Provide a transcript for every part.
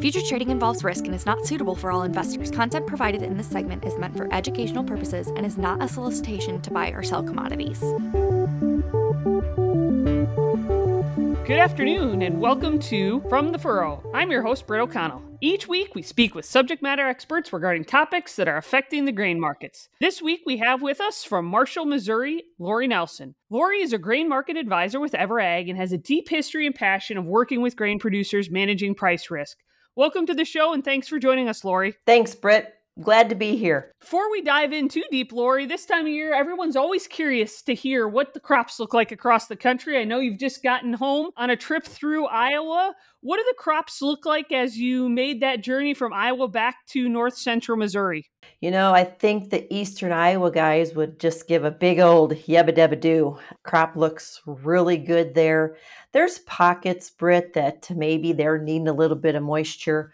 Future trading involves risk and is not suitable for all investors. Content provided in this segment is meant for educational purposes and is not a solicitation to buy or sell commodities. Good afternoon and welcome to From the Furrow. I'm your host, Britt O'Connell. Each week, we speak with subject matter experts regarding topics that are affecting the grain markets. This week, we have with us from Marshall, Missouri, Lori Nelsen. Lori is a grain market advisor with Ever.Ag and has a deep history and passion of working with grain producers managing price risk. Welcome to the show and thanks for joining us, Lori. Thanks, Britt. Glad to be here. Before we dive in too deep, Lori, this time of year, everyone's always curious to hear what the crops look like across the country. I know you've just gotten home on a trip through Iowa. What do the crops look like as you made that journey from Iowa back to north central Missouri? You know, I think the eastern Iowa guys would just give a big old yabba dabba doo. Crop looks really good there. There's pockets, Britt, that maybe they're needing a little bit of moisture.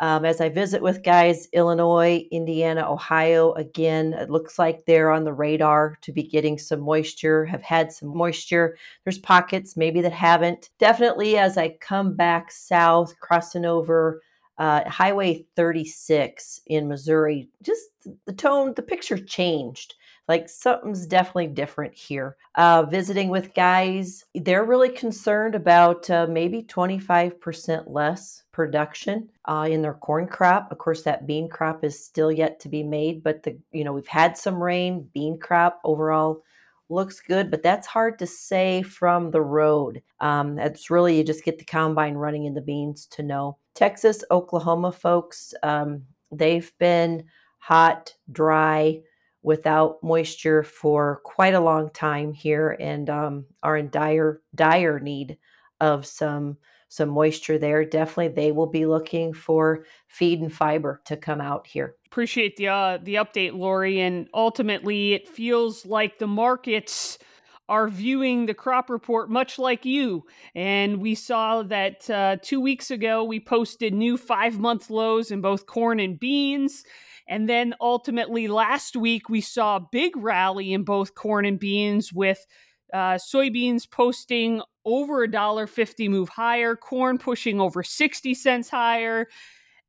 Um, as I visit with guys, Illinois, Indiana, Ohio, again, it looks like they're on the radar to be getting some moisture, have had some moisture. There's pockets maybe that haven't. Definitely as I come back south, crossing over uh, Highway 36 in Missouri, just the tone, the picture changed. Like something's definitely different here. Uh, visiting with guys, they're really concerned about uh, maybe 25% less production uh, in their corn crop. Of course, that bean crop is still yet to be made, but the you know we've had some rain. Bean crop overall looks good, but that's hard to say from the road. Um, it's really you just get the combine running in the beans to know. Texas, Oklahoma folks, um, they've been hot, dry without moisture for quite a long time here and um, are in dire dire need of some some moisture there definitely they will be looking for feed and fiber to come out here appreciate the uh, the update lori and ultimately it feels like the markets are viewing the crop report much like you. And we saw that uh, two weeks ago, we posted new five month lows in both corn and beans. And then ultimately last week, we saw a big rally in both corn and beans with uh, soybeans posting over a dollar fifty move higher, corn pushing over 60 cents higher.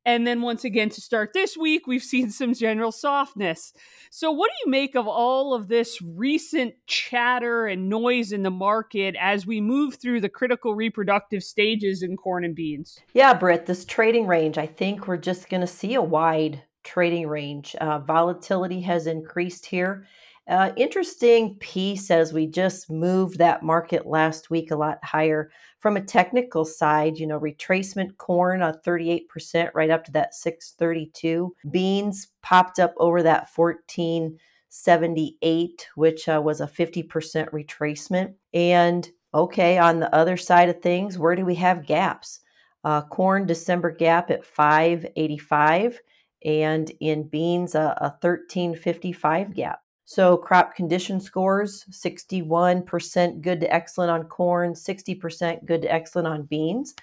And then once again to start this week, we've seen some general softness. So, what do you make of all of this recent chatter and noise in the market as we move through the critical reproductive stages in corn and beans? Yeah, Britt, this trading range, I think we're just going to see a wide trading range. Uh, volatility has increased here. Uh, interesting piece as we just moved that market last week a lot higher. From a technical side, you know, retracement corn a 38% right up to that 632. Beans popped up over that 1478, which uh, was a 50% retracement. And okay, on the other side of things, where do we have gaps? Uh, corn December gap at 585 and in beans uh, a, a 1355 mm-hmm. gap. So crop condition scores 61% good to excellent on corn, 60% good to excellent on beans.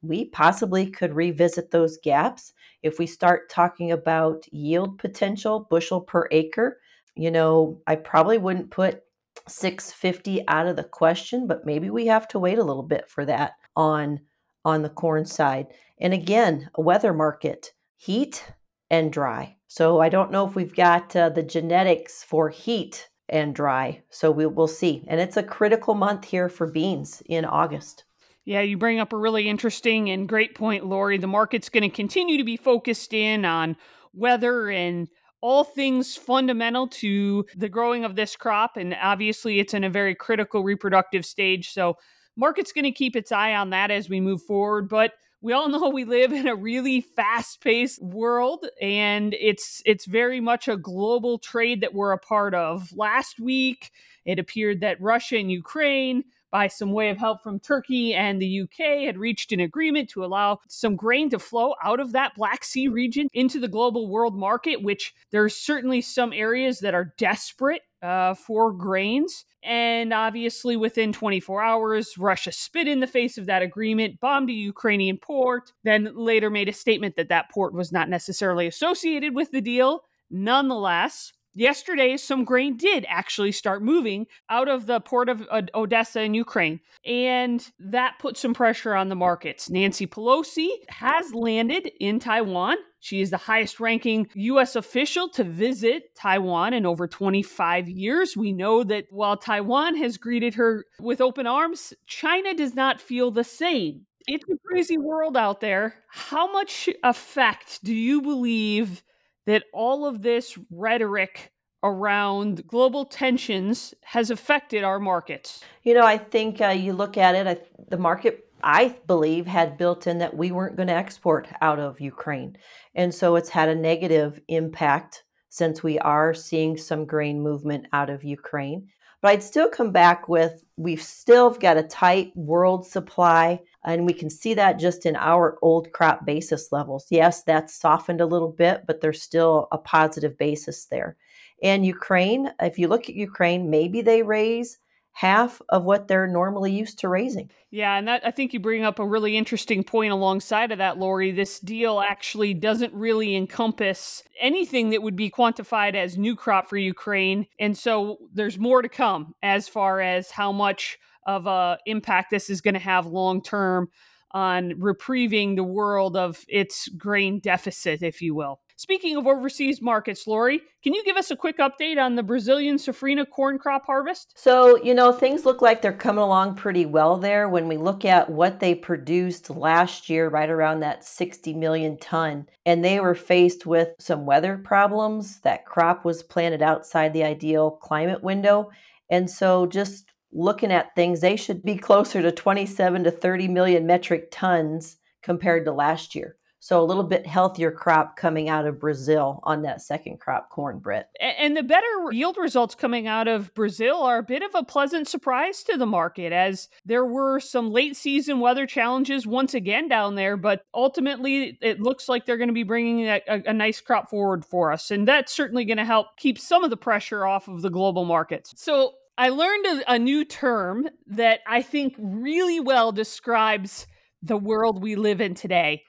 We possibly could revisit those gaps if we start talking about yield potential, bushel per acre. You know, I probably wouldn't put 650 out of the question, but maybe we have to wait a little bit for that on on the corn side. And again, a weather market, heat and dry. So I don't know if we've got uh, the genetics for heat and dry. So we will see. And it's a critical month here for beans in August. Yeah, you bring up a really interesting and great point, Lori. The market's going to continue to be focused in on weather and all things fundamental to the growing of this crop. And obviously, it's in a very critical reproductive stage. So, market's going to keep its eye on that as we move forward. But we all know we live in a really fast-paced world and it's it's very much a global trade that we're a part of. Last week, it appeared that Russia and Ukraine by some way of help from Turkey and the UK had reached an agreement to allow some grain to flow out of that Black Sea region into the global world market, which there's certainly some areas that are desperate uh, for grains. And obviously, within 24 hours, Russia spit in the face of that agreement, bombed a Ukrainian port, then later made a statement that that port was not necessarily associated with the deal. Nonetheless, yesterday some grain did actually start moving out of the port of Odessa in Ukraine. And that put some pressure on the markets. Nancy Pelosi has landed in Taiwan. She is the highest ranking U.S. official to visit Taiwan in over 25 years. We know that while Taiwan has greeted her with open arms, China does not feel the same. It's a crazy world out there. How much effect do you believe that all of this rhetoric around global tensions has affected our markets? You know, I think uh, you look at it, I, the market, I believe, had built in that we weren't going to export out of Ukraine. And so it's had a negative impact since we are seeing some grain movement out of Ukraine. But I'd still come back with we've still got a tight world supply, and we can see that just in our old crop basis levels. Yes, that's softened a little bit, but there's still a positive basis there. And Ukraine, if you look at Ukraine, maybe they raise half of what they're normally used to raising. Yeah, and that I think you bring up a really interesting point alongside of that, Lori. This deal actually doesn't really encompass anything that would be quantified as new crop for Ukraine, and so there's more to come as far as how much of a impact this is going to have long term on reprieving the world of its grain deficit, if you will. Speaking of overseas markets, Lori, can you give us a quick update on the Brazilian safrinha corn crop harvest? So, you know, things look like they're coming along pretty well there. When we look at what they produced last year, right around that 60 million ton, and they were faced with some weather problems. That crop was planted outside the ideal climate window. And so, just looking at things, they should be closer to 27 to 30 million metric tons compared to last year. So a little bit healthier crop coming out of Brazil on that second crop corn, Britt. And the better yield results coming out of Brazil are a bit of a pleasant surprise to the market as there were some late season weather challenges once again down there, but ultimately it looks like they're going to be bringing a, a nice crop forward for us. And that's certainly going to help keep some of the pressure off of the global markets. So I learned a, a new term that I think really well describes the world we live in today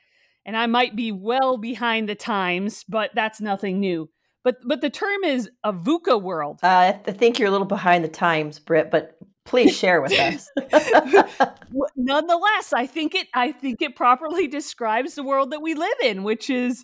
and I might be well behind the times, but that's nothing new. But but the term is a VUCA world. Uh, I think you're a little behind the times, Britt, but please share with us. Nonetheless, I think it I think it properly describes the world that we live in, which is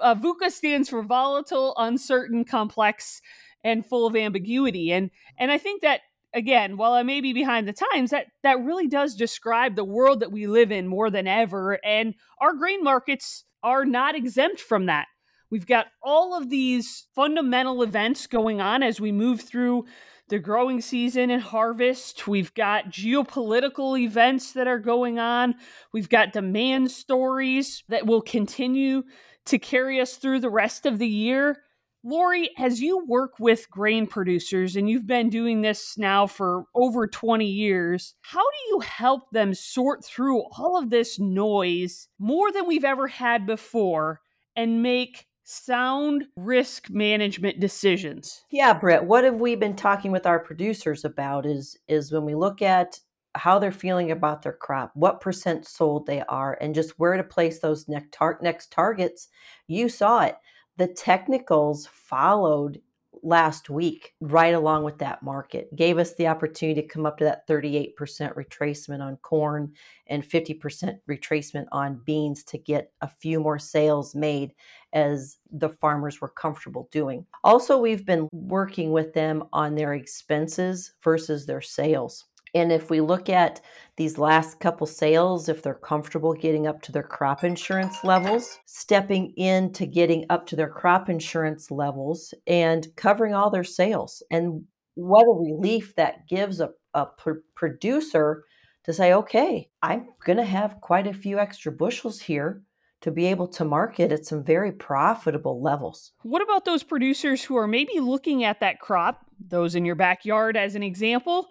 uh, VUCA stands for volatile, uncertain, complex, and full of ambiguity. And and I think that again, while I may be behind the times, that that really does describe the world that we live in more than ever. And our grain markets are not exempt from that. We've got all of these fundamental events going on as we move through the growing season and harvest. We've got geopolitical events that are going on. We've got demand stories that will continue to carry us through the rest of the year. Lori, as you work with grain producers and you've been doing this now for over 20 years, how do you help them sort through all of this noise more than we've ever had before and make sound risk management decisions? Yeah, Britt, what have we been talking with our producers about is is when we look at how they're feeling about their crop, what percent sold they are, and just where to place those next, tar- next targets. You saw it the technicals followed last week right along with that market. Gave us the opportunity to come up to that 38% retracement on corn and 50% retracement on beans to get a few more sales made as the farmers were comfortable doing. Also we've been working with them on their expenses versus their sales and if we look at these last couple sales, if they're comfortable getting up to their crop insurance levels, stepping into getting up to their crop insurance levels and covering all their sales. And what a relief that gives a, a pr- producer to say, okay, I'm going to have quite a few extra bushels here to be able to market at some very profitable levels. What about those producers who are maybe looking at that crop, those in your backyard as an example?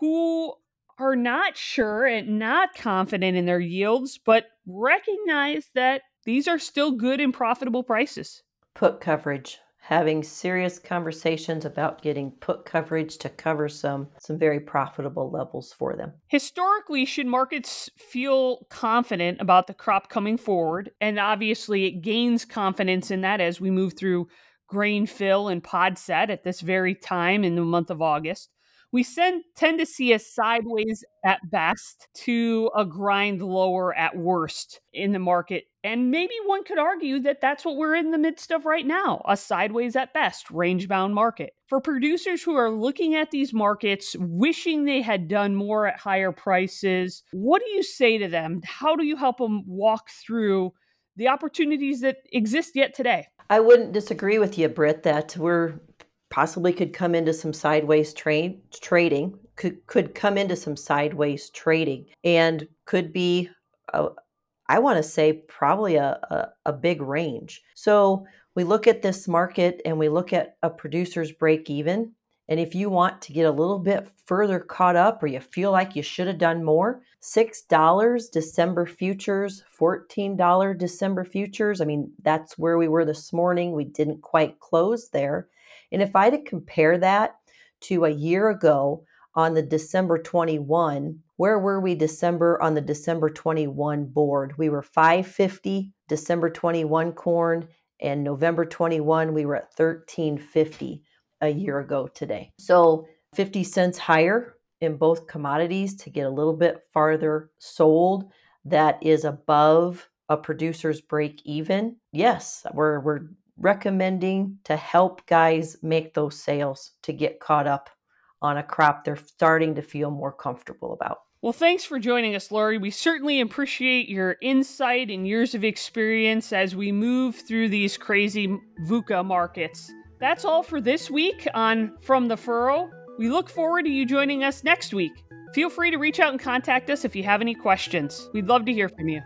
Who are not sure and not confident in their yields, but recognize that these are still good and profitable prices. Put coverage. Having serious conversations about getting put coverage to cover some some very profitable levels for them. Historically, should markets feel confident about the crop coming forward, and obviously it gains confidence in that as we move through grain fill and pod set at this very time in the month of August we send, tend to see a sideways at best to a grind lower at worst in the market. And maybe one could argue that that's what we're in the midst of right now a sideways at best, range bound market. For producers who are looking at these markets, wishing they had done more at higher prices, what do you say to them? How do you help them walk through the opportunities that exist yet today? I wouldn't disagree with you, Britt, that we're possibly could come into some sideways trading could could come into some sideways trading and could be a, I want to say probably a, a, a big range. So we look at this market and we look at a producer's break even. And if you want to get a little bit further caught up or you feel like you should have done more, $6 December futures, $14 December futures. I mean, that's where we were this morning. We didn't quite close there. And if I had to compare that to a year ago on the December 21, where were we December on the December 21 board? We were 550 December 21 corn and November 21 we were at 1350 a year ago today. So 50 cents higher in both commodities to get a little bit farther sold that is above a producer's break even. Yes, we're we're recommending to help guys make those sales to get caught up on a crop they're starting to feel more comfortable about. Well, thanks for joining us, Lori. We certainly appreciate your insight and years of experience as we move through these crazy VUCA markets. That's all for this week on From the Furrow. We look forward to you joining us next week. Feel free to reach out and contact us if you have any questions. We'd love to hear from you.